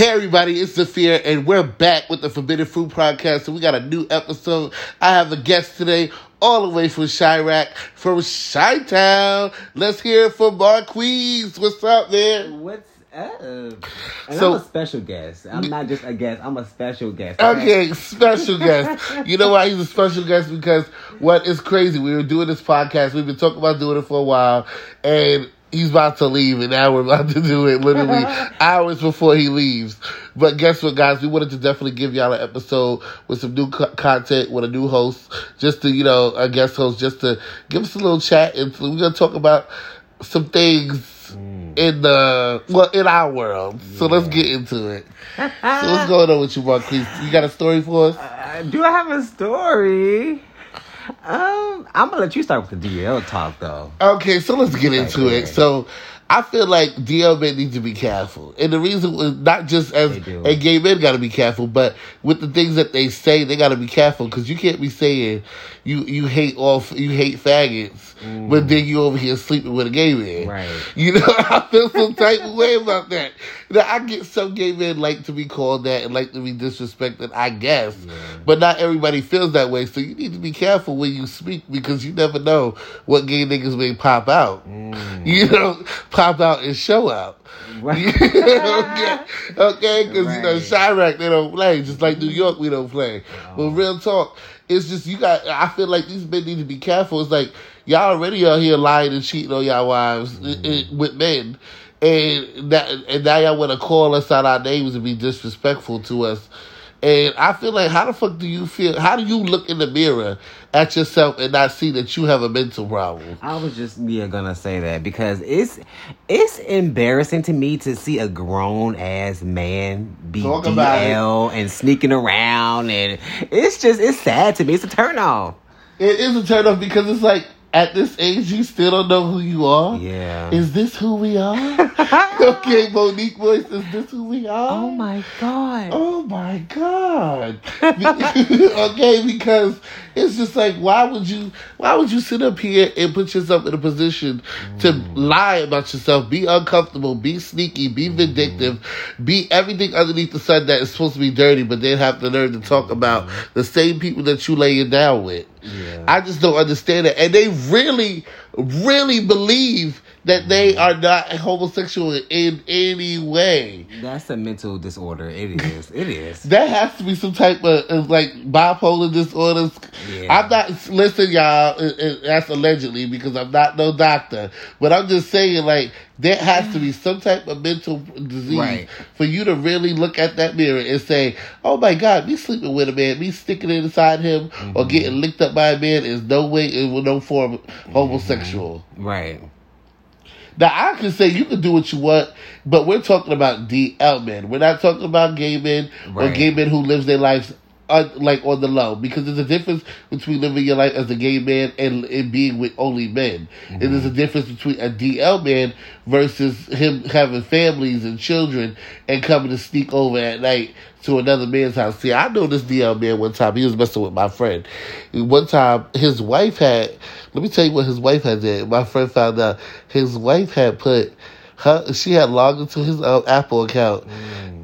Hey everybody, it's Zafir, and we're back with the Forbidden Fruit Podcast. So we got a new episode. I have a guest today, all the way from Chiraq, from Chi Town. Let's hear it from Marqueese. What's up, man? What's up? And So- I'm a special guest. I'm not just a guest. I'm a special guest. Okay, special guest. You know why he's a special guest? Because what is crazy, we were doing this podcast, we've been talking about doing it for a while, and he's about to leave, and now we're about to do it literally hours before he leaves. But guess what, guys? We wanted to definitely give y'all an episode with some new co- content, with a new host, just to, you know, a guest host, just to give us a little chat, and we're going to talk about some things in the well in our world. So let's get into it. So what's going on with you, Marqueese? You got a story for us? Uh, do I have a story? Um, I'm gonna let you start with the DL talk though. Okay, so let's get into it. So I feel like DL men need to be careful. And the reason was not just as do. gay men gotta be careful, but with the things that they say, they gotta be careful because you can't be saying you you hate all you hate faggots, but mm. then you over here sleeping with a gay man. Right. You know, I feel some type of way about that. Now, I get some gay men like to be called that and like to be disrespected, I guess. But not everybody feels that way. So you need to be careful when you speak because you never know what gay niggas may pop out. Mm. You know, pop out and show out. okay, okay, because you know Right. Chiraq they don't play, just like New York we don't play. But real talk, it's just you got. I feel like these men need to be careful. It's like y'all already out here lying and cheating on y'all wives i- i- with men, and that and now y'all want to call us out our names and be disrespectful to us. And I feel like, how the fuck do you feel? How do you look in the mirror at yourself and not see that you have a mental problem? I was just yeah gonna say that because it's it's embarrassing to me to see a grown ass man be Talk. DL and sneaking around and it's just it's sad to me. It's a turn off. It is a turn off because it's like at this age you still don't know who you are. Yeah. Is this who we are? okay, Monique voice, is this who we are? oh my god. Oh my god. okay, because it's just like why would you why would you sit up here and put yourself in a position to mm. lie about yourself, be uncomfortable, be sneaky, be mm. vindictive, be everything underneath the sun that is supposed to be dirty, but then have the nerve to talk about mm. the same people that you laying down with. Yeah. I just don't understand it. And they really, really believe that they are not homosexual in any way. That's a mental disorder. It is. It is. That has to be some type of, of like bipolar disorders. Yeah. I'm not listen, y'all. uh, uh, That's allegedly because I'm not no doctor, but I'm just saying like there has to be some type of mental disease Right. for you to really look at that mirror and say, "Oh my God, me sleeping with a man, me sticking inside him, or getting licked up by a man is no way, in no form homosexual." Right. Now I can say you can do what you want, but we're talking about DL men. We're not talking about gay men or gay men who lives their lives like on the low. Because there's a difference between living your life as a gay man and, and being with only men. And there's a mm-hmm. difference between a DL man versus him having families and children and coming to sneak over at night to another man's house. See, I know this DL man one time. He was messing with my friend. One time, his wife had. Let me tell you what his wife had did. My friend found out his wife had put her. She had logged into his uh, Apple account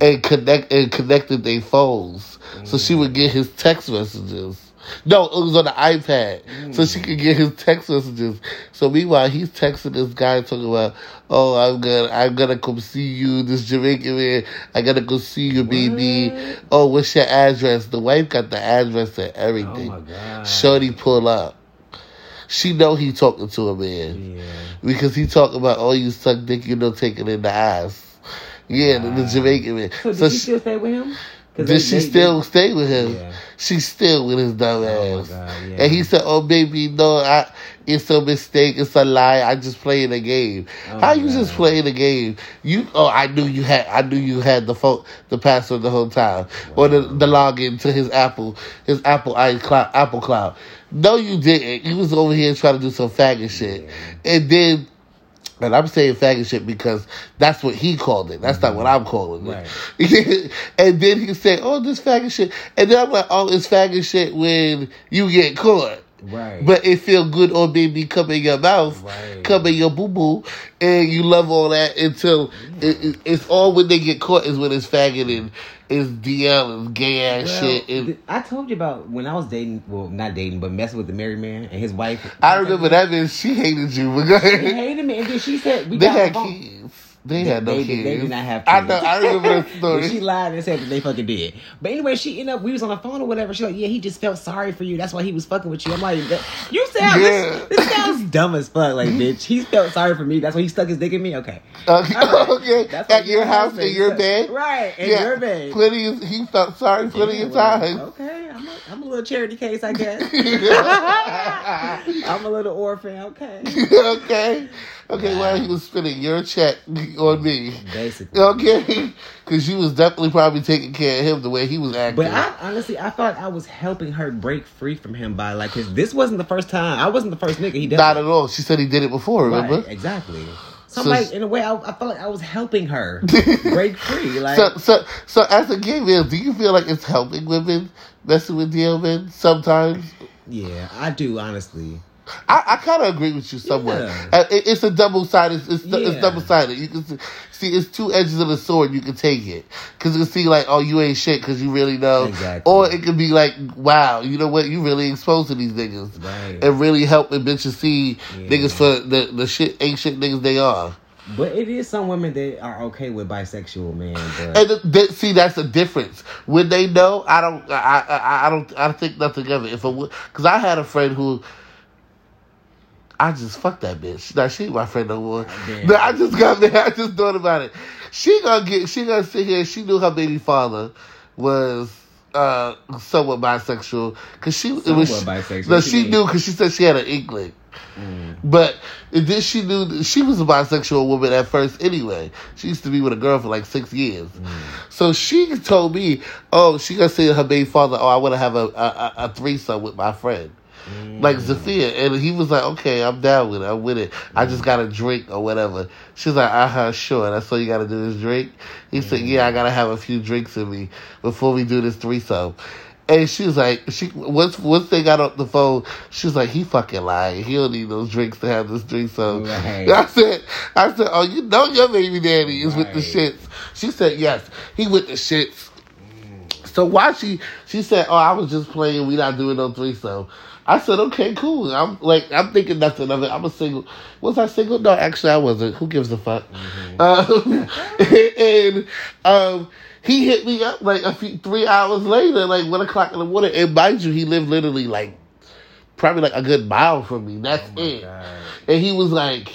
and connect and connected their phones, so she would get his text messages. No, it was on the iPad, so she could get his text messages. So meanwhile, he's texting this guy talking about, "Oh, I'm gonna, I'm gonna come see you, this Jamaican man. I gotta go see you, baby. Oh, what's your address?" The wife got the address and everything. Oh my god. Shorty pull up. She know he talking to a man Yeah. because he talking about, "Oh, you suck dick, you know, taking in the ass." Yeah, the, the Jamaican man. So So, did she she, still stay with him? did they- she they- still stay with him? Yeah. She's still with his dumb Oh my ass. God, yeah. And he said, "Oh, baby, no, I, it's a mistake. It's a lie. I just playing a game. Oh How you just playing a game? You, oh, I knew you had, I knew you had the phone, the password the whole time, or the the login to his Apple, his Apple iCloud, Apple Cloud. No, you didn't. You was over here trying to do some faggot shit, and then." And I'm saying faggot shit because that's what he called it. That's not what mm-hmm. I'm calling it. and then he said, "Oh, this faggot shit," and then I'm like, "Oh, it's faggot shit when you get caught." Right. But it feel good on baby come in your mouth, Right. come in your boo boo, and you love all that until it, it, it's all when they get caught is when it's faggot and it's DL and gay ass Well, shit. And I told you about when I was dating, well, not dating, but messing with the married man and his wife. I remember that bitch. She hated you. But go She hated me, and then she said we They got had kids. They had no they, kids. They did not have kids. I know. I remember that But she lied and said that they fucking did. But anyway, she ended up, we was on the phone or whatever. She like, yeah, he just felt sorry for you. That's why he was fucking with you. I'm like, that- you sound, Yeah. this, this sounds dumb as fuck. Like, bitch, he felt sorry for me. That's why he stuck his dick in me? Okay. Okay, Alright. okay. That's at your house in your bed. Right, in your bed. Plenty. Of, he felt sorry plenty Yeah, of times. Okay, I'm a, I'm a little charity case, I guess. I'm a little orphan, okay. okay. Okay. Well, he was spending your check on me. Basically. Okay, because you was definitely probably taking care of him the way he was acting. But I honestly, I thought I was helping her break free from him by like, cause this wasn't the first time. I wasn't the first nigga he did. Not at all. She said he did it before. Remember? Right, exactly. So, So- like, in a way, I, I felt like I was helping her break free. Like, So, so, so, as a gay man, do you feel like it's helping women messing with DL men sometimes? yeah, I do honestly. I, I kind of agree with you somewhat. Yeah. Uh, it- it's a double sided. It's, it's Yeah. double sided. You can see, see, it's two edges of the sword. You can take it because you can see like, oh, you ain't shit because you really know, Exactly. or it could be like, wow, you know what, you really exposing these niggas Right. and really helping bitches see Yeah. niggas for the the shit ain't shit niggas they are. But it is some women that are okay with bisexual men. But And see, that's the difference. When they know, I don't, I, I, I don't, I think nothing of it. If because I had a friend who, I just fuck that bitch. Now she ain't my friend no more. Damn. No, I just got mad. I just thought about it. She gonna get, she gonna sit here. She knew her baby father was uh somewhat bisexual because she it was bisexual. No, you she knew because she said she had an inkling. Mm. But then she knew that she was a bisexual woman at first anyway. She used to be with a girl for like six years. So she told me, oh, she gonna say to her baby father, oh, I want to have a, a, a- a threesome with my friend. Like Zafia. And he was like, okay, I'm down with it. I'm with it. I just mm-hmm. got to drink or whatever. She's like, uh huh, sure. That's all you got to do is drink. He said, yeah, I mm-hmm. got to have a few drinks in me before we do this threesome. And she was like, she once once they got off the phone, she was like, he fucking lying. He don't need those drinks to have this threesome. Right. I said, I said, oh, you know your baby daddy is with the shits. She said, yes, he with the shits. Mm. So why she she said, "Oh, I was just playing. We not doing no threesome." I said, "Okay, cool." I'm like, I'm thinking nothing of it. I'm a single. Was I single? No, actually, I wasn't. Who gives a fuck? Um, and um, he hit me up like a few three hours later, like one o'clock in the morning. And mind you, he lived literally like probably like a good mile from me. That's Oh it. God. And he was like,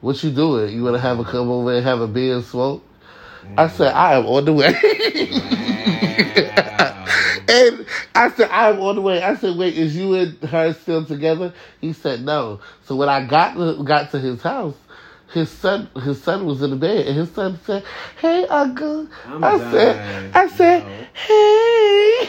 "What you doing? You want to have a come over and have a beer and smoke?" I said, "I am on the way." And I said, "I'm on the way." I said, "Wait, is you and her still together?" He said, "No." So when I got to, got to his house, his son his son was in the bed, and his son said, "Hey, uncle." I'm I done. said, "I said, hey."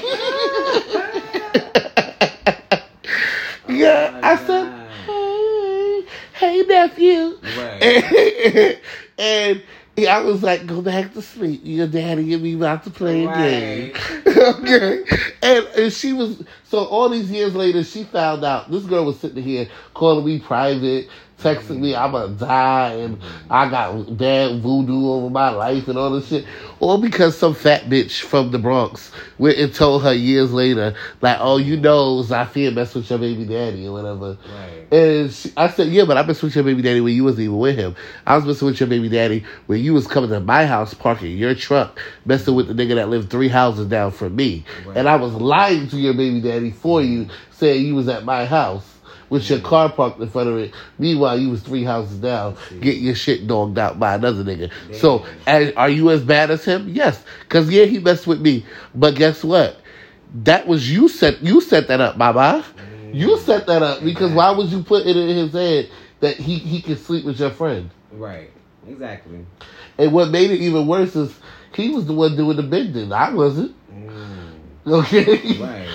yeah, Oh I said, "Hey, hey, nephew." Right. And, and I was like, go back to sleep. Your daddy and me about to play a game. okay. And, and she was, so all these years later, she found out this girl was sitting here calling me private, texting me, I'm gonna die, and I got bad voodoo over my life and all this shit. All because some fat bitch from the Bronx went and told her years later, like, oh, you know, Zafia messed with your baby daddy or whatever. Right. And she, I said, yeah, but I messed with your baby daddy when you wasn't even with him. I was messing with your baby daddy when you was coming to my house, parking your truck, messing with the nigga that lived three houses down from me. Right. And I was lying to your baby daddy for you, saying you was at my house with your car parked in front of it. Meanwhile, you was three houses down, getting your shit dogged out by another nigga. So, as, are you as bad as him? Yes, because yeah, he messed with me. But guess what? That was you set. You set that up, Baba. You set that up because why would you put it in his head that he he could sleep with your friend? Right. Exactly. And what made it even worse is he was the one doing the bending. I wasn't. Mm. Okay. Right.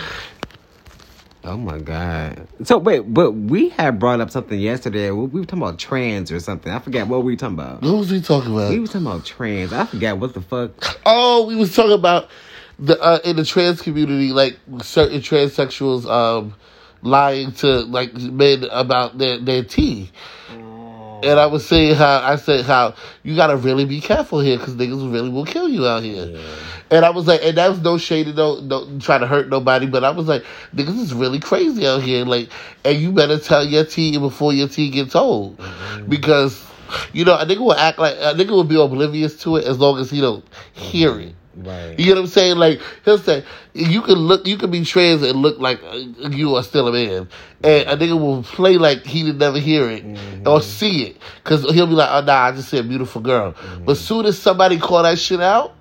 Oh my god. So wait, but we had brought up something yesterday. We, we were talking about trans or something. I forgot what we were talking about. What was we talking about? We were talking about trans. I forgot what the fuck. Oh, we was talking about the uh, in the trans community, like certain transsexuals, um, lying to like men about their their tea. Oh. And I was saying how I said how you gotta really be careful here because niggas really will kill you out here. Yeah. And I was like, and that was no shade, no, no trying to hurt nobody, but I was like, niggas is really crazy out here. Like, and you better tell your tea before your tea gets old, mm-hmm. because you know a nigga will act like a nigga will be oblivious to it as long as he don't hear mm-hmm. it. Right. You get what I'm saying? Like he'll say, you can look, you can be trans and look like uh, you are still a man, and a nigga will play like he did never hear it mm-hmm. or see it, because he'll be like, oh nah, I just said beautiful girl. But soon as somebody call that shit out,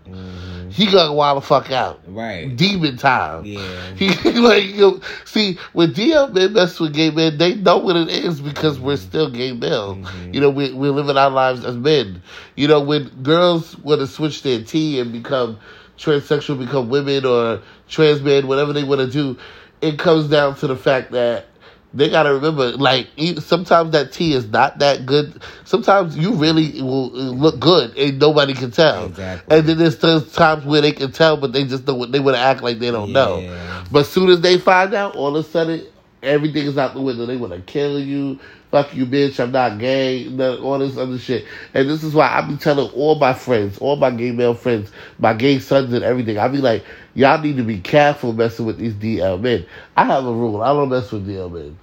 he gonna wild the fuck out. Right. Demon time. Yeah. He like you know, see when DL men mess with gay men, they know what it is because we're mm-hmm. still gay male. Mm-hmm. You know, we we're living our lives as men. You know, when girls want to switch their T and become transsexual, become women or trans men, whatever they want to do, it comes down to the fact that they gotta remember, like sometimes that tea is not that good. Sometimes you really will uh, look good and nobody can tell. Exactly. And then there's times where they can tell, but they just don't. They want to act like they don't know. Yeah. But soon as they find out, all of a sudden everything is out the window. They want to kill you. Fuck you, bitch. I'm not gay. none- All this other shit. And this is why I be telling all my friends, all my gay male friends, my gay sons and everything. I be like, y'all need to be careful messing with these DL men. I have a rule. I don't mess with DL men.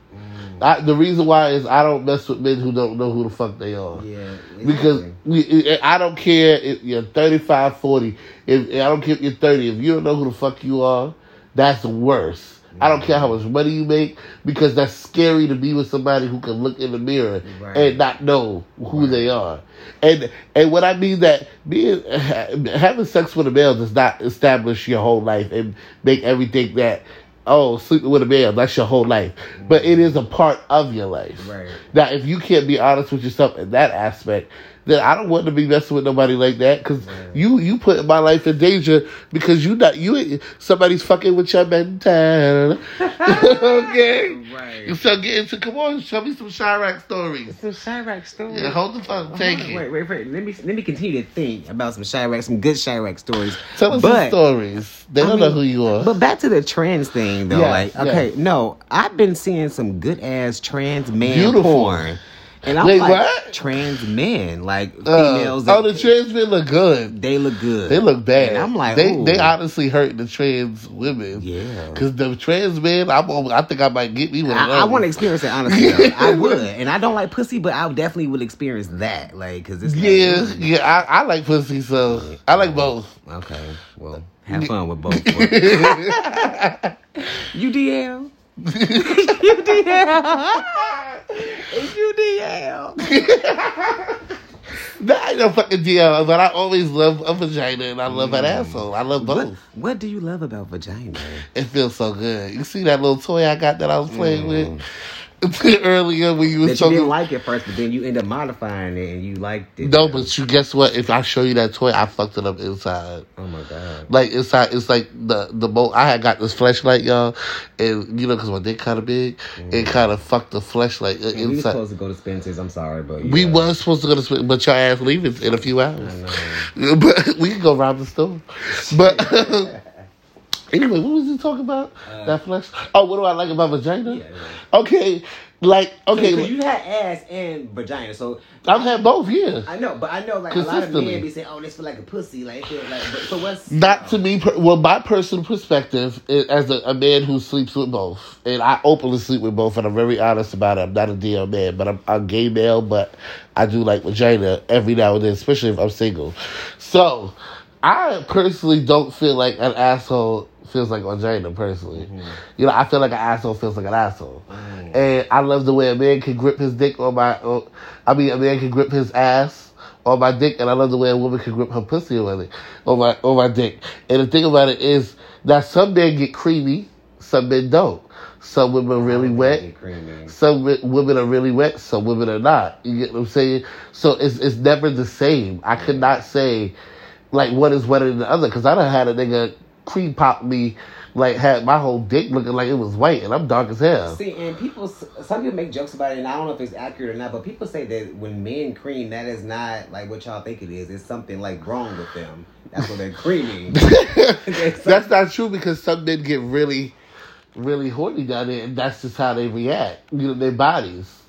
I, the reason why is I don't mess with men who don't know who the fuck they are. Yeah. Because we, I don't care if you're 35, 40. If I don't care if you're 30. If you don't know who the fuck you are, that's worse. I don't care how much money you make because that's scary to be with somebody who can look in the mirror Right. and not know who Right. they are. And and what I mean that being having sex with a male does not establish your whole life and make everything that oh sleeping with a man, that's your whole life. But it is a part of your life. Right. Now, if you can't be honest with yourself in that aspect, then I don't want to be messing with nobody like that because you you put my life in danger because you not you somebody's fucking with your mental. okay, Right. So get into come on, show me some Chiraq stories. Some Chiraq stories. Yeah, hold the phone, take Hold on, it. Wait, wait, wait. Let me let me continue to think about some Chiraq, some good Chiraq stories. Tell us but, some stories. They I don't know who you are. But back to the trans thing though. Yeah, like, yeah. okay, no, I've been seeing some good ass trans man Beautiful. porn. And I'm like what? trans men, like Uh, females. oh, the trans men look good. they look good. They look bad. And I'm like, they ooh. they honestly hurt the trans women. Yeah. Because the trans men, I'm, I think I might get me one. I, I want to experience it honestly. I would, and I don't like pussy, but I definitely would experience that, like, cause it's Yeah, yeah, I, I like pussy, so I like both. Okay, well, have fun with both. but- UDL. UDL. It's UDL. Nah, I know fucking DL, but I always love a vagina and I love an asshole. I love What, both. what do you love about vagina? It feels so good. You see that little toy I got that I was playing Mm. with earlier when you was That you didn't like it first, but then you end up modifying it and you liked it. no, but you guess what? If I show you that toy, I fucked it up inside. Oh my god. Like inside, it's like the the mo. I had got this flashlight, y'all, and you know, cause my dick kind of big, it kind of fucked the flashlight uh, And we were supposed to go to Spencer's. I'm sorry, but We was supposed to go to Sp- but your ass leaving in a few hours. I know. But we can go rob the store. But anyway, what was he talking about? that flesh. Oh, what do I like about vagina? Uh, Yeah, yeah. Okay, like okay, Because you had ass and vagina, so I've had both. Yeah, I know, but I know like a lot of men be saying, "Oh, this feel like a pussy." Like, feel like but, so what's not to me. Per- well, my personal perspective is, as a, a man who sleeps with both, and I openly sleep with both, and I'm very honest about it. I'm not a DL man, but I'm a gay male, but I do like vagina every now and then, especially if I'm single. So, I personally don't feel like an asshole feels like on vagina. Personally, you know, I feel like an asshole feels like an asshole, and I love the way a man can grip his dick on my. On, I mean, a man can grip his ass on my dick, and I love the way a woman can grip her pussy on it, on my on my dick. And the thing about it is that some men get creamy, some men don't. Some women are really wet. Some women are really wet. Some women are not. You get what I'm saying? So it's it's never the same. I could not say like one is wetter than the other because I done had a nigga cream popped me like had my whole dick looking like it was white and I'm dark as hell. See, and people, some people make jokes about it, and I don't know if it's accurate or not, but people say that when men cream, that is not like what y'all think it is. It's something like wrong with them. That's what they're creaming. That's not true because some men get really really horny down there, and that's just how they react. You know, their bodies.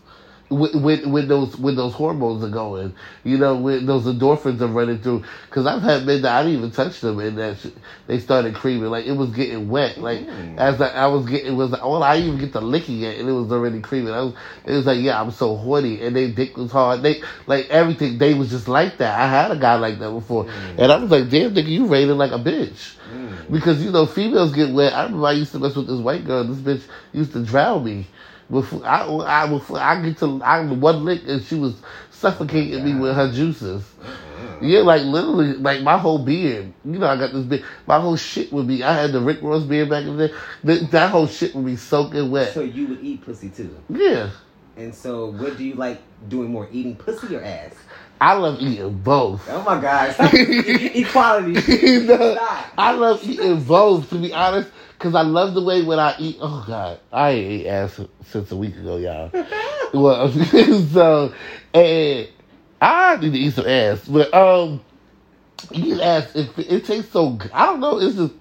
When, when, when those when those hormones are going, you know, when those endorphins are running through. Because I've had men that I didn't even touch them, and that shit, they started creaming like it was getting wet. Like Mm. as I, I was getting, it was like, oh, I even get the licking yet, and it was already creaming. I was, it was like, yeah, I'm so horny, and they dick was hard. They like everything. They was just like that. I had a guy like that before, and I was like, damn, nigga, you rated like a bitch. Mm. Because you know females get wet. I remember I used to mess with this white girl. This bitch used to drown me. Before I, I, before I get to I one lick and she was suffocating me with her juices. Mm-hmm. Yeah, like literally, like my whole beard. You know, I got this big. My whole shit would be. I had the Rick Ross beard back in the day. That, that whole shit would be soaking wet. So you would eat pussy too. Yeah, And so, what do you like doing more, eating pussy or ass? I love eating both. Oh my God! Equality. Stop. I love eating both, to be honest, because I love the way when I eat. Oh God, I ain't ate ass since a week ago, y'all. well, so and I need to eat some ass, but um, eat ass. It, it tastes so. good. I don't know. It's just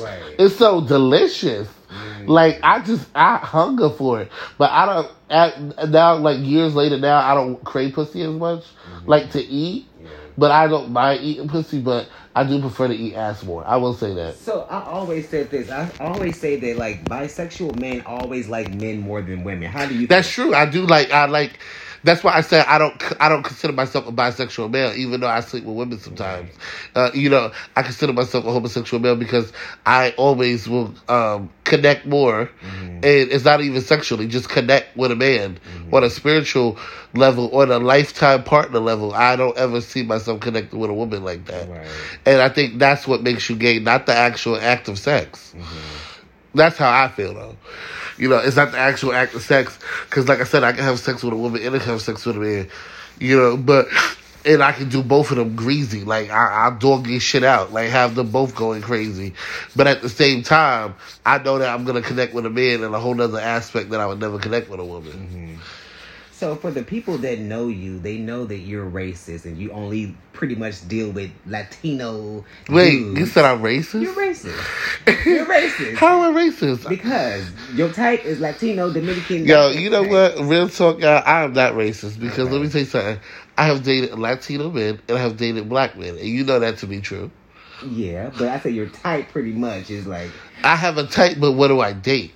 Right. it's so delicious. Mm. Like I just I hunger for it, but I don't. At, now, like years later, now I don't crave pussy as much, Mm-hmm. like to eat. Yeah. But I don't mind eating pussy, but I do prefer to eat ass more. I will say that. So I always said this. I always say that like bisexual men always like men more than women. How do you? That's true. I do like. I like. That's why I said I don't. I don't consider myself a bisexual male, even though I sleep with women sometimes. Uh, you know, I consider myself a homosexual male because I always will um, connect more, and it's not even sexually, just connect with a man on a spiritual level, on a lifetime partner level. I don't ever see myself connected with a woman like that, Right. and I think that's what makes you gay, not the actual act of sex. That's how I feel though. You know, it's not the actual act of sex. Because, like I said, I can have sex with a woman and I can have sex with a man. You know, but and I can do both of them greasy. Like I, I dog this shit out. Like have them both going crazy. But at the same time, I know that I'm gonna connect with a man in a whole other aspect that I would never connect with a woman. Mm-hmm. So for the people that know you, they know that you're racist and you only pretty much deal with Latino. Wait, dudes. you said I'm racist? you're racist. You're racist. How am I racist? Because your type is Latino, Dominican. Yo, you know what? Real talk, y'all, I am not racist because Okay. let me tell you something. I have dated Latino men and I have dated black men, and you know that to be true. Yeah, but I say your type pretty much is like I have a type, but what do I date?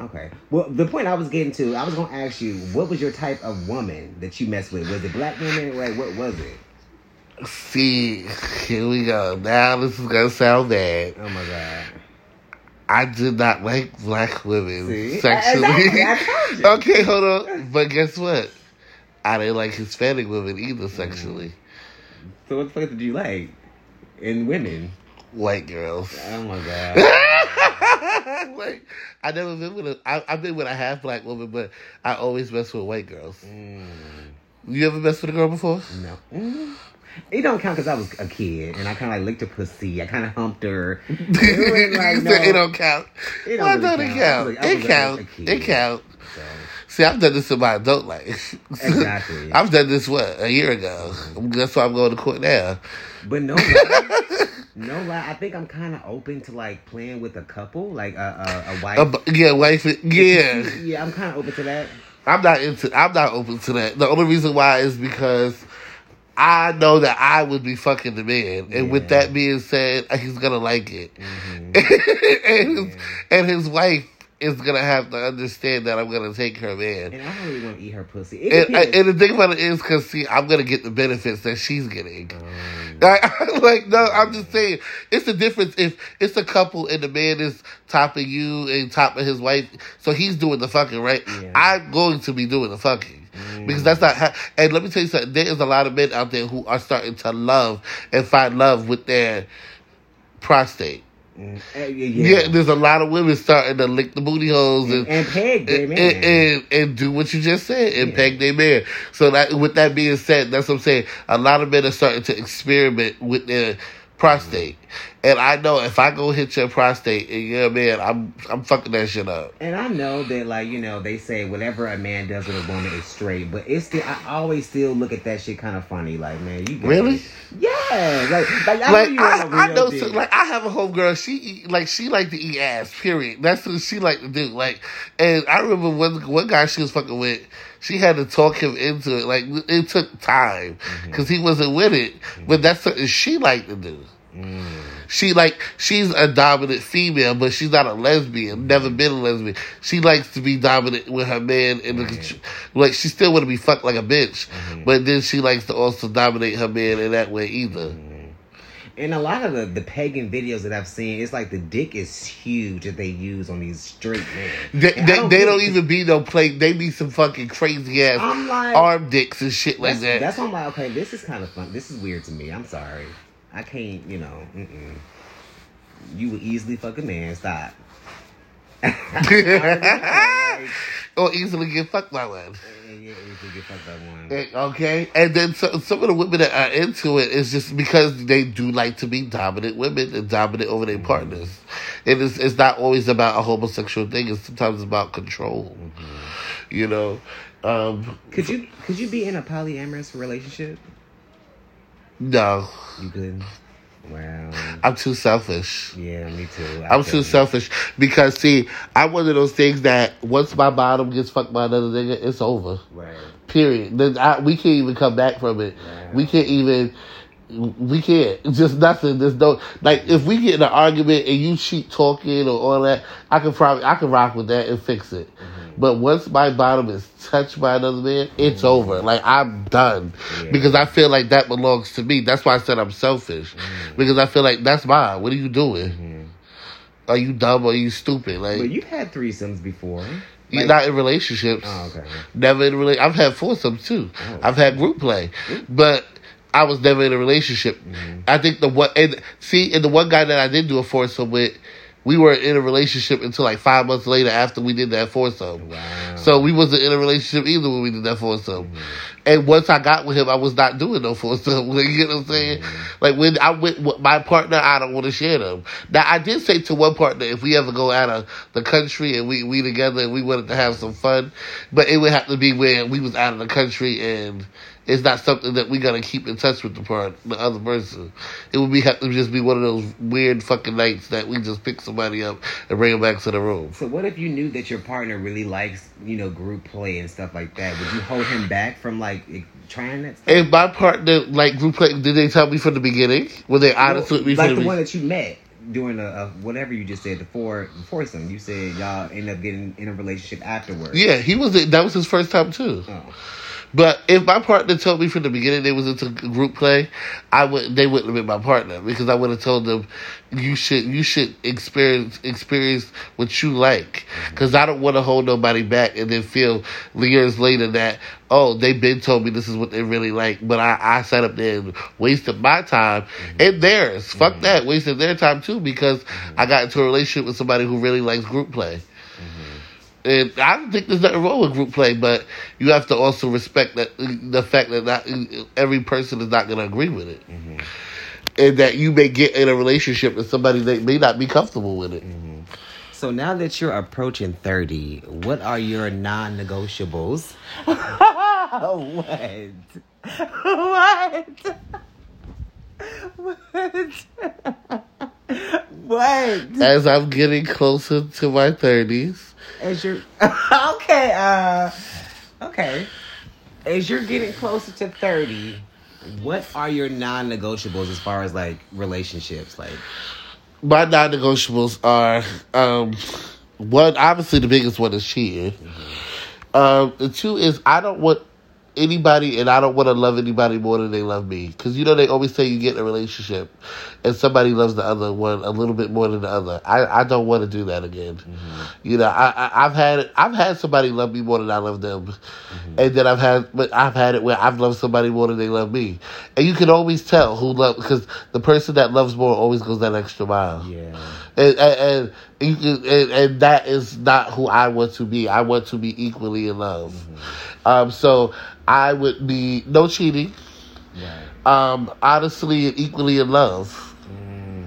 Okay. Well, the point I was getting to, I was gonna ask you, what was your type of woman that you messed with? Was it black women? Like, what was it? See, here we go. Now this is gonna sound bad. Oh my god. I did not like black women See? sexually. Exactly, I told you. okay, hold on. But guess what? I didn't like Hispanic women either sexually. Mm. So what the fuck did you like in women? White girls. Oh my god. like I never been with a. I, I've been with a half black woman, but I always mess with white girls. Mm, You ever messed with a girl before? no. Mm. It don't count because I was a kid and I kind of like licked her pussy. I kind of humped her. It like, no, it don't count. It don't Why really count. count? Like- It was a- count. a. It count. so. See, I've done this in my adult life. Exactly. I've done this what a year ago. That's why I'm going to court now. But no no lie. I think I'm kind of open to like playing with a couple, like a a, a wife. But- yeah, wife. Yeah, yeah, I'm kind of open to that. I'm not into. I'm not open to that. The only reason why is because I know that I would be fucking the man, and with that being said, he's gonna like it, Mhm. and, his, and his wife is gonna have to understand that I'm gonna take her man. And I don't really want to eat her pussy. It And, depends. and the thing about it is, cause see, I'm gonna get the benefits that she's getting. Um, Like, like, no, I'm just saying, it's the difference if it's a couple and the man is topping you and topping his wife, so he's doing the fucking, right? Yeah. I'm going to be doing the fucking. Mm. Because that's not, ha- and let me tell you something, there is a lot of men out there who are starting to love and find love with their prostate. Eh, Yeah, yeah, there's a lot of women starting to lick the booty holes and, and, and peg, and, man. and, and, do what you just said and Yeah. peg their man. So that with that being said, that's what I'm saying. A lot of men are starting to experiment with their prostate. And I know if I go hit your prostate and you're a man, I'm I'm fucking that shit up. And I know that, like you know, they say whatever a man does with a woman is straight, but it's still. I always still look at that shit kind of funny. Like, man, you. Really? Yeah, like, like, I Like know you want a I, I know, so, like I have a homegirl. She eat, like she like to eat ass. Period. That's what she like to do. Like, and I remember one one guy she was fucking with. She had to talk him into it. Like it took time Mm-hmm. because he wasn't with it. But that's something she like to do. Mm. She like she's a dominant female, but she's not a lesbian. Never been a lesbian. She likes to be dominant with her man, and the, like she still want to be fucked like a bitch, mm-hmm. but then she likes to also dominate her man in that way either. Mm-hmm. And a lot of the, the pagan videos that I've seen, it's like the dick is huge that they use on these straight men. They, And I they, they don't even be no play. They be some fucking crazy ass like, arm dicks and shit like that. that's why I'm like, okay, this is kind of fun. This is weird to me. I'm sorry. I can't, you know, mm-mm. you would easily fuck a man. Stop. Like, or easily get fucked by one. yeah, yeah, easily get fucked by one. Eh, Okay, and then so, some of the women that are into it is just because they do like to be dominant women and dominant over their partners. And it's it's not always about a homosexual thing. It's sometimes about control. You know, um, Could you could you be in a polyamorous relationship? No, You could. Wow. I'm too selfish. Yeah, me too. I I'm too couldn't. selfish because see, I'm one of those things that once my bottom gets fucked by another nigga, it's over. Right. Period. Then I, we can't even come back from it. Wow. We can't even. We can't. Just nothing. There's no like. If we get in an argument and you cheat talking or all that, I can probably I can rock with that and fix it. Mm-hmm. But once my bottom is touched by another man, it's over. Like I'm done Yeah. because I feel like that belongs to me. That's why I said I'm selfish Mm-hmm. because I feel like that's mine. What are you doing? Are you dumb or are you stupid? Like But you've had threesomes before. Like- not in relationships. Oh, okay. Never in a relationship. I've had foursomes too. Oh. I've had group play, but I was never in a relationship. Mm-hmm. I think the one and see, and the one guy that I did do a foursome with, we were in a relationship until like five months later after we did that foursome. Wow. So we wasn't in a relationship either when we did that foursome. Mm-hmm. And once I got with him, I was not doing no foursome. Like, you know what I'm saying? Mm-hmm. Like when I went with my partner, I don't want to share them. Now I did say to one partner, if we ever go out of the country and we we together and we wanted to have some fun, but it would have to be where we was out of the country and. It's not something that we gotta keep in touch with the part, the other person. It would be have to just be one of those weird fucking nights that we just pick somebody up and bring them back to the room. So what if you knew that your partner really likes, you know, group play and stuff like that? Would you hold him back from like trying that stuff? If my partner like group play, did they tell me from the beginning? Were they honest with me like the the one that you met during a, a uh, whatever you just said the four the foursome. You said y'all end up getting in a relationship afterwards. Yeah, he was. That was his first time too. Oh. But if my partner told me from the beginning they was into group play, I would. They wouldn't have been my partner because I would have told them, you should you should experience experience what you like mm-hmm. because I don't want to hold nobody back and then feel years later that oh they've been told me this is what they really like, but I I sat up there and wasted my time mm-hmm. and theirs. Fuck mm-hmm. that, wasted their time too because I got into a relationship with somebody who really likes group play. And I don't think there's nothing wrong with group play, but you have to also respect that the fact that not every person is not going to agree with it, mm-hmm. and that you may get in a relationship with somebody that may not be comfortable with it. Mm-hmm. So now that you're approaching thirty, what are your non-negotiables? what? What? what? As I'm getting closer to my thirties, As you're okay, uh, okay. As you're getting closer to thirty, what are your non-negotiables as far as like relationships? Like, my non-negotiables are um, one. Obviously, the biggest one is cheating. Um, the two is I don't want anybody, and I don't want to love anybody more than they love me. Because you know they always say you get in a relationship, and somebody loves the other one a little bit more than the other. I, I don't want to do that again. Mm-hmm. You know, I, I I've had I've had somebody love me more than I love them, mm-hmm. and then I've had but I've had it where I've loved somebody more than they love me, and you can always tell who love because the person that loves more always goes that extra mile yeah, and and, and, you can- and and that is not who I want to be. I want to be equally in love. Mm-hmm. Um, so I would be no cheating. right. Um, honestly and equally in love. Mm.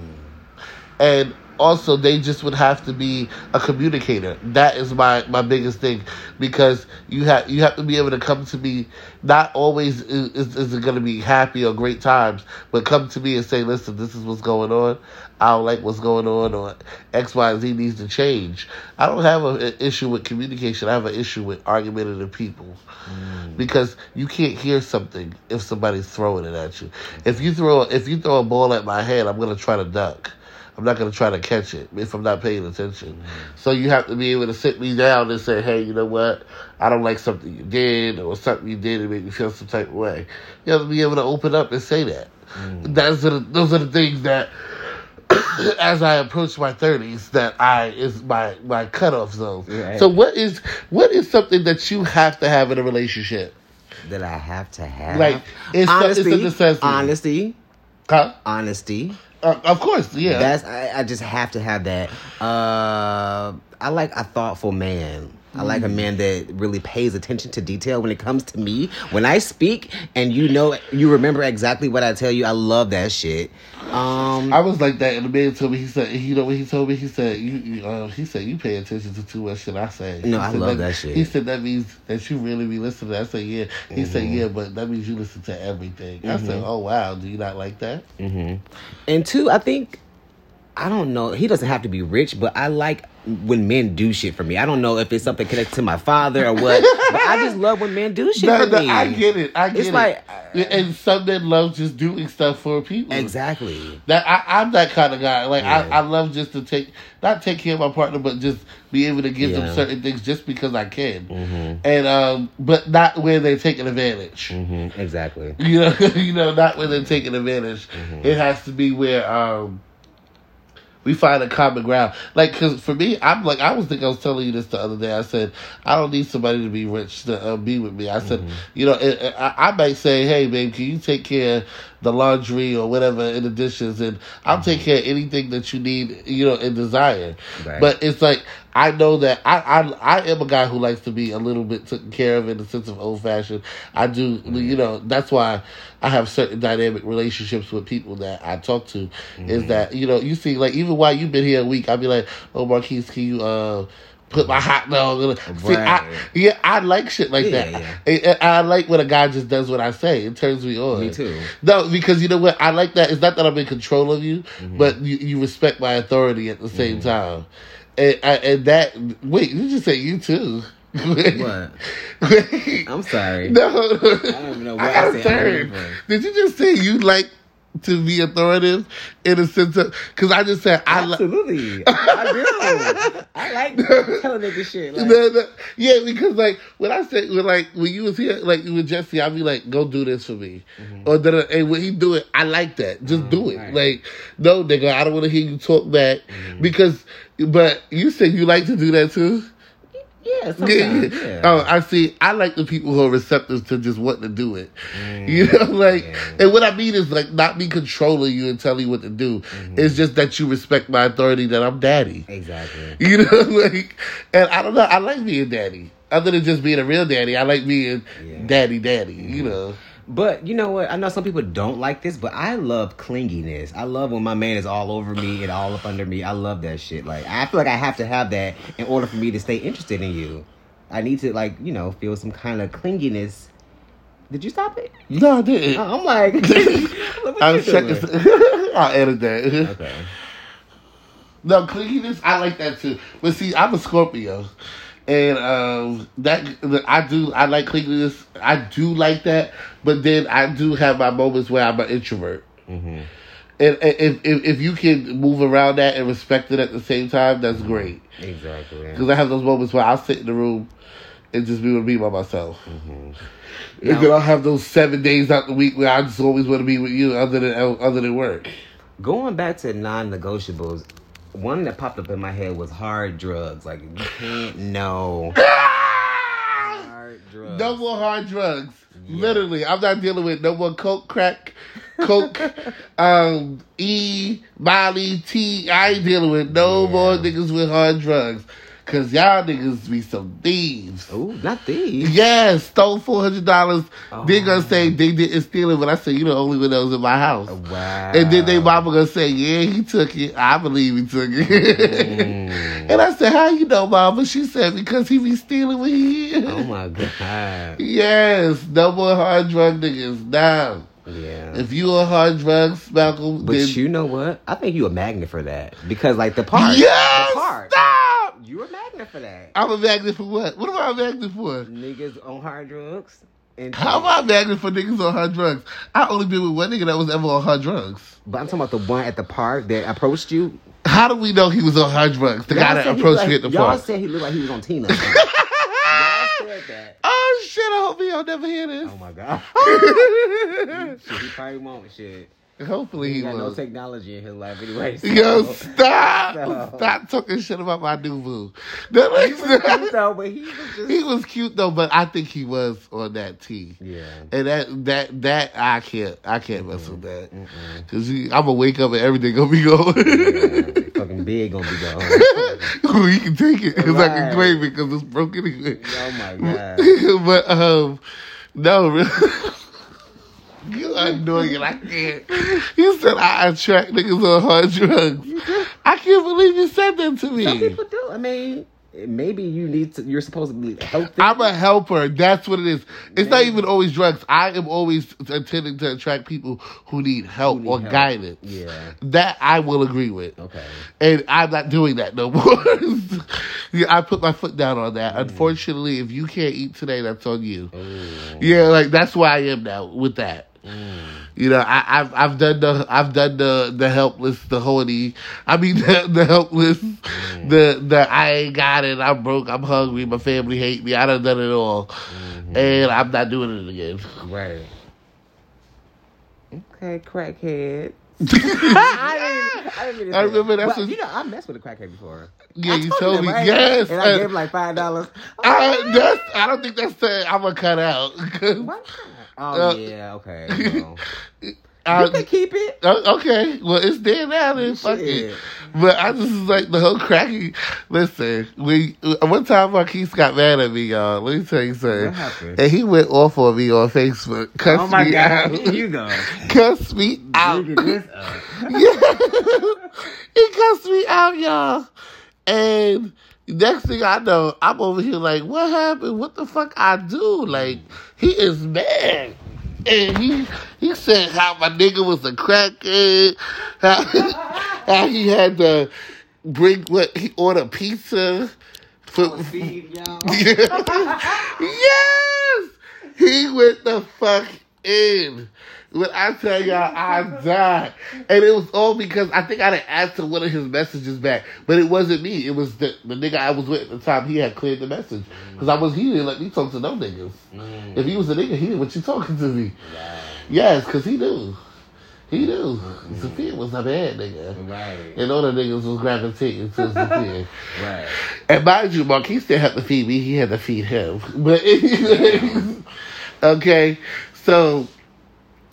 And also they just would have to be a communicator. That is my my biggest thing because you have you have to be able to come to me. Not always is, is, is it going to be happy or great times, but come to me and say, "Listen, this is what's going on. I don't like what's going on, or X, Y, Z needs to change." I don't have a- an issue with communication. I have an issue with argumentative people mm. because you can't hear something if somebody's throwing it at you. If you throw if you throw a ball at my head, I'm gonna try to duck. I'm not gonna try to catch it if I'm not paying attention. Mm-hmm. So you have to be able to sit me down and say, "Hey, you know what? I don't like something you did, or something you did to make me feel some type of way." You have to be able to open up and say that. Mm. That's the, those are the things that, as I approach my thirties, that I is my my cutoff zone. Right. So what is what is something that you have to have in a relationship? That I have to have. Like, it's a- it's a honesty. necessity. Honesty. Huh? Honesty. Uh, of course, yeah. That's I, I just have to have that. Uh, I like a thoughtful man. I like a man that really pays attention to detail when it comes to me. When I speak and you know you remember exactly what I tell you, I love that shit. Um I was like that, and the man told me he said, you know what he told me? He said, you, you uh, he said you pay attention to too much shit I say. No, He I said love that shit. He said that means that you really be listening. To that. I said yeah. He said Mm-hmm. yeah, but that means you listen to everything. I said, oh wow, do you not like that? And two, I think I don't know. He doesn't have to be rich, but I like when men do shit for me. I don't know if it's something connected to my father or what, but I just love when men do shit No, for no, me. I get it. I get it. It's it. like- and some men love just doing stuff for people. Exactly. That I, I'm that kind of guy. Like Yeah. I, I love just to take not take care of my partner, but just be able to give Yeah. them certain things just because I can, Mm-hmm. and um, but not where they're taking advantage. hmm Exactly. You know, you know, not where they're taking advantage. Mm-hmm. It has to be where um, we find a common ground. Like, cause for me, I'm like, I was think I was telling you this the other day. I said I don't need somebody to be rich to uh, be with me. I said, Mm-hmm. you know, it, it- I, I might say, hey, babe, can you take care of the laundry or whatever in the dishes, and I'll take care of anything that you need, you know, and desire. Mm-hmm. Right. But it's like I know that I, I I am a guy who likes to be a little bit taken care of in the sense of old fashioned. I do, you know, that's why I have certain dynamic relationships with people that I talk to. Is that you know, you see, like even while you've been here a week, I'll be like, oh Marqueese, can you uh put my hot dog? in a-" See, I, yeah, I like shit like Yeah, that. yeah. And I like when a guy just does what I say. It turns me on. Me too. No, because you know what? I like that. It's not that I'm in control of you, Mm-hmm. but you, you respect my authority at the same time. And, I, and that, wait, you just say you too. What? I'm sorry. No. I don't even know what I I said. Did you just say you like to be authoritative in a sense of, because I just said I like. Absolutely. I do. I like telling niggas shit. Like, No, no. Yeah, because like when I said when like when you was here like with Jesse, I'd be like, "Go do this for me," mm-hmm. or da and when he do it, I like that. Just mm, do it. right. Like, no, nigga, I don't want to hear you talk back mm-hmm. because. But you said you like to do that too. Yeah, Yeah, sometimes. yeah. Yeah. Oh, I see. I like the people who are receptive to just wanting to do it. Mm, you know, like, yeah. and what I mean is like not me controlling you and telling you what to do. Mm-hmm. It's just that you respect my authority. That I'm daddy. Exactly. You know, like, and I don't know. I like being daddy. Other than just being a real daddy, I like being daddy, daddy. You mm-hmm. know. But you know what? I know some people don't like this, but I love clinginess. I love when my man is all over me and all up under me. I love that shit. Like I feel like I have to have that in order for me to stay interested in you. I need to like you know feel some kind of clinginess. Did you stop it? No, I didn't. Oh, I'm like, I'm like, what I you was checking. I'll edit that. Okay. No, clinginess, I like that too. But see, I'm a Scorpio. And um, that I do, I like clinginess. I do like that, but then I do have my moments where I'm an introvert. Mm-hmm. And, and if, if if you can move around that and respect it at the same time, that's great. Exactly. Because I have those moments where I'll sit in the room and just be with me by myself. And Now- then I'll have those seven days out the week where I just always want to be with you, other than other than work. Going back to non-negotiables, one that popped up in my head was hard drugs. Like you can't know hard drugs. No more hard drugs. Literally, I'm not dealing with no more coke, crack, coke, um, E, Molly, T. I ain't dealing with no Yeah. more niggas with hard drugs. Cause y'all niggas be some thieves. Ooh, not thieves. Yes, stole four hundred dollars. Oh. They gonna say they didn't steal it, but I said you the only one that was in my house. Wow. And then they mama gonna say, yeah, he took it. I believe he took it. Mm. and I said, how you know, mama? She said, because he be stealing with he here. Oh my god. Yes, no more hard drug niggas. Now, Yeah. if you on hard drugs, Malcolm, But then you know what? I think you a magnet for that because like the part. yes, The part. stop. You a magnet for that. I'm a magnet for what? What am I a magnet for? Niggas on hard drugs. And How am I a magnet for niggas on hard drugs? I only been with one nigga that was ever on hard drugs. But I'm talking about the one at the park that approached you. How do we know he was on hard drugs? The guy Y'all that approached looked me at like- the Y'all park. said he looked like he was on Tina. y'all said that. Oh shit! I hope don't never hear this. Oh my god. shit, he probably won't. Shit. Hopefully He he got no technology in his life anyway. So. Yo, stop! So- Stop talking shit about my new boo. No, He was cute though, but he was just. he was cute though, but I think he was on that T. yeah. And that that that I can't I can't mess with that because I'm gonna wake up and everything gonna be going. Yeah, fucking big gonna be gone. he can take it because I can Right. claim it because it's broken anyway. oh my god. but um, no, really. You annoying. I can't. You said I attract niggas on hard drugs. I can't believe you said that to Some me. people do. I mean, maybe you need to. You're supposed to be help. I'm a helper. That's what it is. It's not even always drugs. I am always intending to attract people who need help Who need or help. guidance. Yeah. That I will agree with. Okay. And I'm not doing that no more. yeah, I put my foot down on that. Mm. Unfortunately, if you can't eat today, that's on you. Ooh. Yeah, like that's where I am now with that. Mm. You know, I, I've I've done the I've done the the helpless, the holy. I mean the, the helpless, Mm. the the I ain't got it. I'm broke. I'm hungry. My family hate me. I done done it all, Mhm. and I'm not doing it again. Right. Okay, crackhead. I didn't, I didn't mean I remember that. that's what- you know, I messed with a crackhead before. Yeah, I you told told him, me. right? Yes, And I gave him like five dollars. I, that's, I don't think that's the I'm gonna cut out. What? Oh Uh, yeah, okay. Well, I- you can keep it. Uh, okay, well it's there now. Then fuck it. But I just was like the whole cracking. Listen, we one time Marqueese got mad at me, y'all. Let me tell you something. What? And he went off on me on Facebook. Cussed Oh my me god, out. here you go. cussed me out. This up. Yeah. he cussed me out, y'all. And next thing I know, I'm over here like, what happened? What the fuck I do? Like, he is mad. And he he said how my nigga was a crackhead, how, how he had to bring what he ordered pizza for, oh, Feed y'all. yes, he went the fuck in. When I tell y'all, I died, and it was all because I think I didn't answer one of his messages back, but it wasn't me. It was the the nigga I was with at the time. He had cleared the message because I was he didn't let me talk to no niggas. Mm, If he was a nigga, he didn't want you talking to me. right, Yes, because he knew, he knew. Zaa'Fir was a bad nigga. right, And all the niggas was gravitating to Zaa'Fir. right. And mind you, Marqueese didn't have to feed me; he had to feed him. But okay, so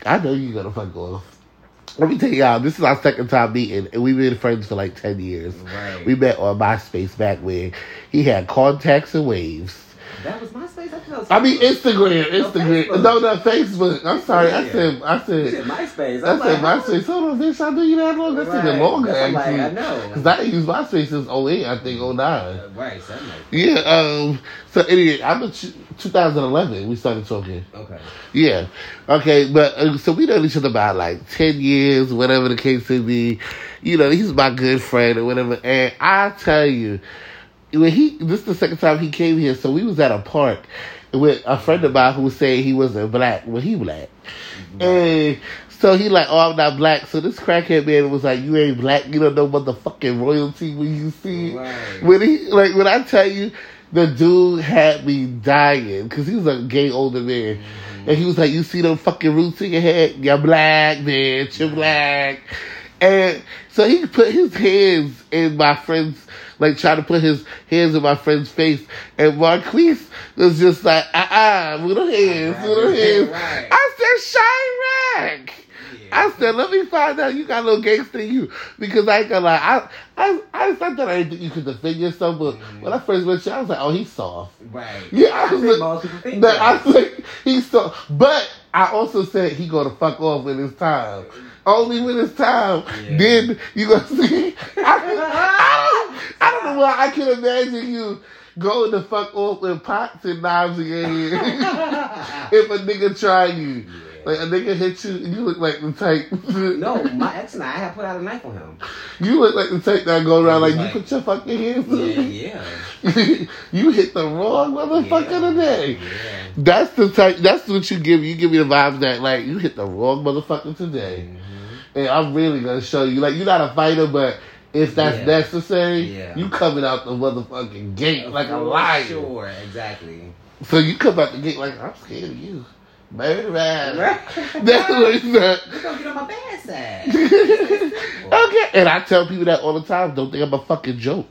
I know you're gonna fuck off. Let me tell y'all, this is our second time meeting, and we've been friends for like ten years. Right. We met on MySpace back when he had contacts and waves. That was my I, thought it was I mean. Instagram, Instagram. Facebook. No, no, Facebook. I'm sorry. I said, I said said, MySpace. I I'm said like, MySpace. Hold on, bitch. I knew you that long. That's even longer, That's like, actually. I know. Because I used MySpace since 08, I think, 09. Uh, right, something like Yeah, um, so anyway, I'm in t- 2011, we started talking. Okay. Yeah. Okay, but, uh, so we know each other about like 10 years, whatever the case may be. You know, he's my good friend or whatever. And I tell you, when he, this is the second time he came here, so we was at a park with a friend of mine who was saying he wasn't black, well, he black. And so he like, oh, I'm not black. So this crackhead man was like, you ain't black, you don't know motherfucking royalty when you see. Right. When he like when I tell you, the dude had me dying because he was a gay older man, mm-hmm. and he was like, "You see them fucking roots in your head? You're black, bitch. You're black." And so he put his hands in my friend's, like trying to put his hands in my friend's face, and Marqueese was just like, "Uh uh, with her hands, her hands." Right. I said, "Chiraq." I said, let me find out you got a little gangster in you. Because I ain't gonna lie, I, I, I, I thought I didn't think you could defend yourself, but Mhm. when I first met you, I was like, oh, he's soft. Right. Yeah, I I was like, most people think that, I was like, he's soft. but I also said he gonna fuck off when it's time. Only when it's time, Yeah. then you gonna see. I, I, don't, I don't know why I can imagine you going to fuck off with pots and knives in your hand. if a nigga try you, like a nigga hit you, and you look like the type. no, my ex and I, I had put out a knife on him. you look like the type that go around like, Like- you put your fucking hands. Yeah, yeah. you hit the wrong motherfucker yeah. today. Yeah. That's the type. That's what you give. You give me the vibes that like you hit the wrong motherfucker today, Mhm. and I'm really gonna show you. Like you're not a fighter, but if that's Yeah. necessary, Yeah. you coming out the motherfucking gate like a lion. Sure, exactly. So you come out the gate like I'm scared of you, Right. That's what it's not. You're gonna get on my bad side. okay, and I tell people that all the time. Don't think I'm a fucking joke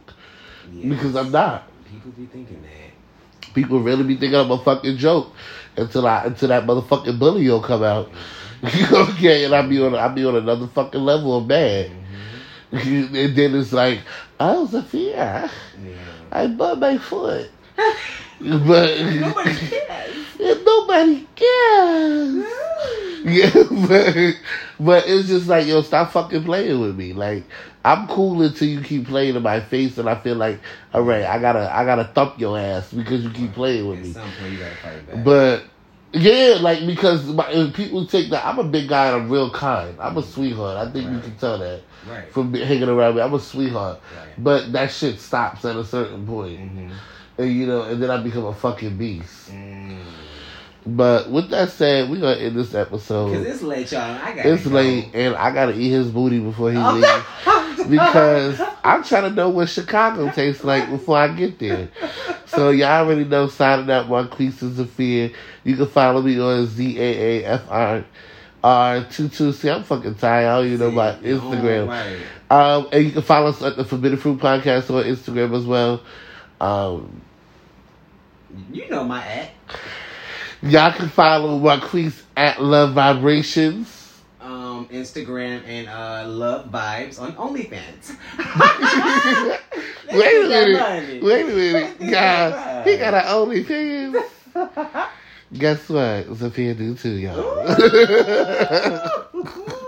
Yeah. because I'm not. People be thinking that. People really be thinking I'm a fucking joke until I until that motherfucking bully will come out. okay, and I be on I be on another fucking level of bad. Mm-hmm. and then it's like, oh Zaa'Fir, Yeah. I butt my foot. But Nobody cares. nobody cares. Yeah, but but it's just like yo, stop fucking playing with me. Like I'm cool until you keep playing in my face, and I feel like, all right, I gotta I gotta thump your ass because you keep playing with At me. some point, you gotta fight back. But yeah, like because my, and people take that. I'm a big guy and I'm real kind. I'm a sweetheart. I think you can tell that right. from hanging around me. I'm a sweetheart. Right. But that shit stops at a certain point. Mm-hmm. And you know, and then I become a fucking beast. Mm. But with that said, we're gonna end this episode. Cause it's late, y'all. I got. It's late, and I gotta eat his booty before he leaves Oh. because I'm trying to know what Chicago tastes like before I get there. So y'all already know signing up Marqueese and fear. You can follow me on Z A A F R R two two. See, I'm fucking tired. I don't even know my Instagram. Right. Um, and you can follow us at the Forbidden Fruit Podcast on Instagram as well. Um, You know my act. y'all can follow Marqueese at Love Vibrations. Um, Instagram and uh, Love Vibes on OnlyFans. wait a minute. Wait a minute. God, he got an OnlyFans. Guess what? Zaa'Fir do too, y'all.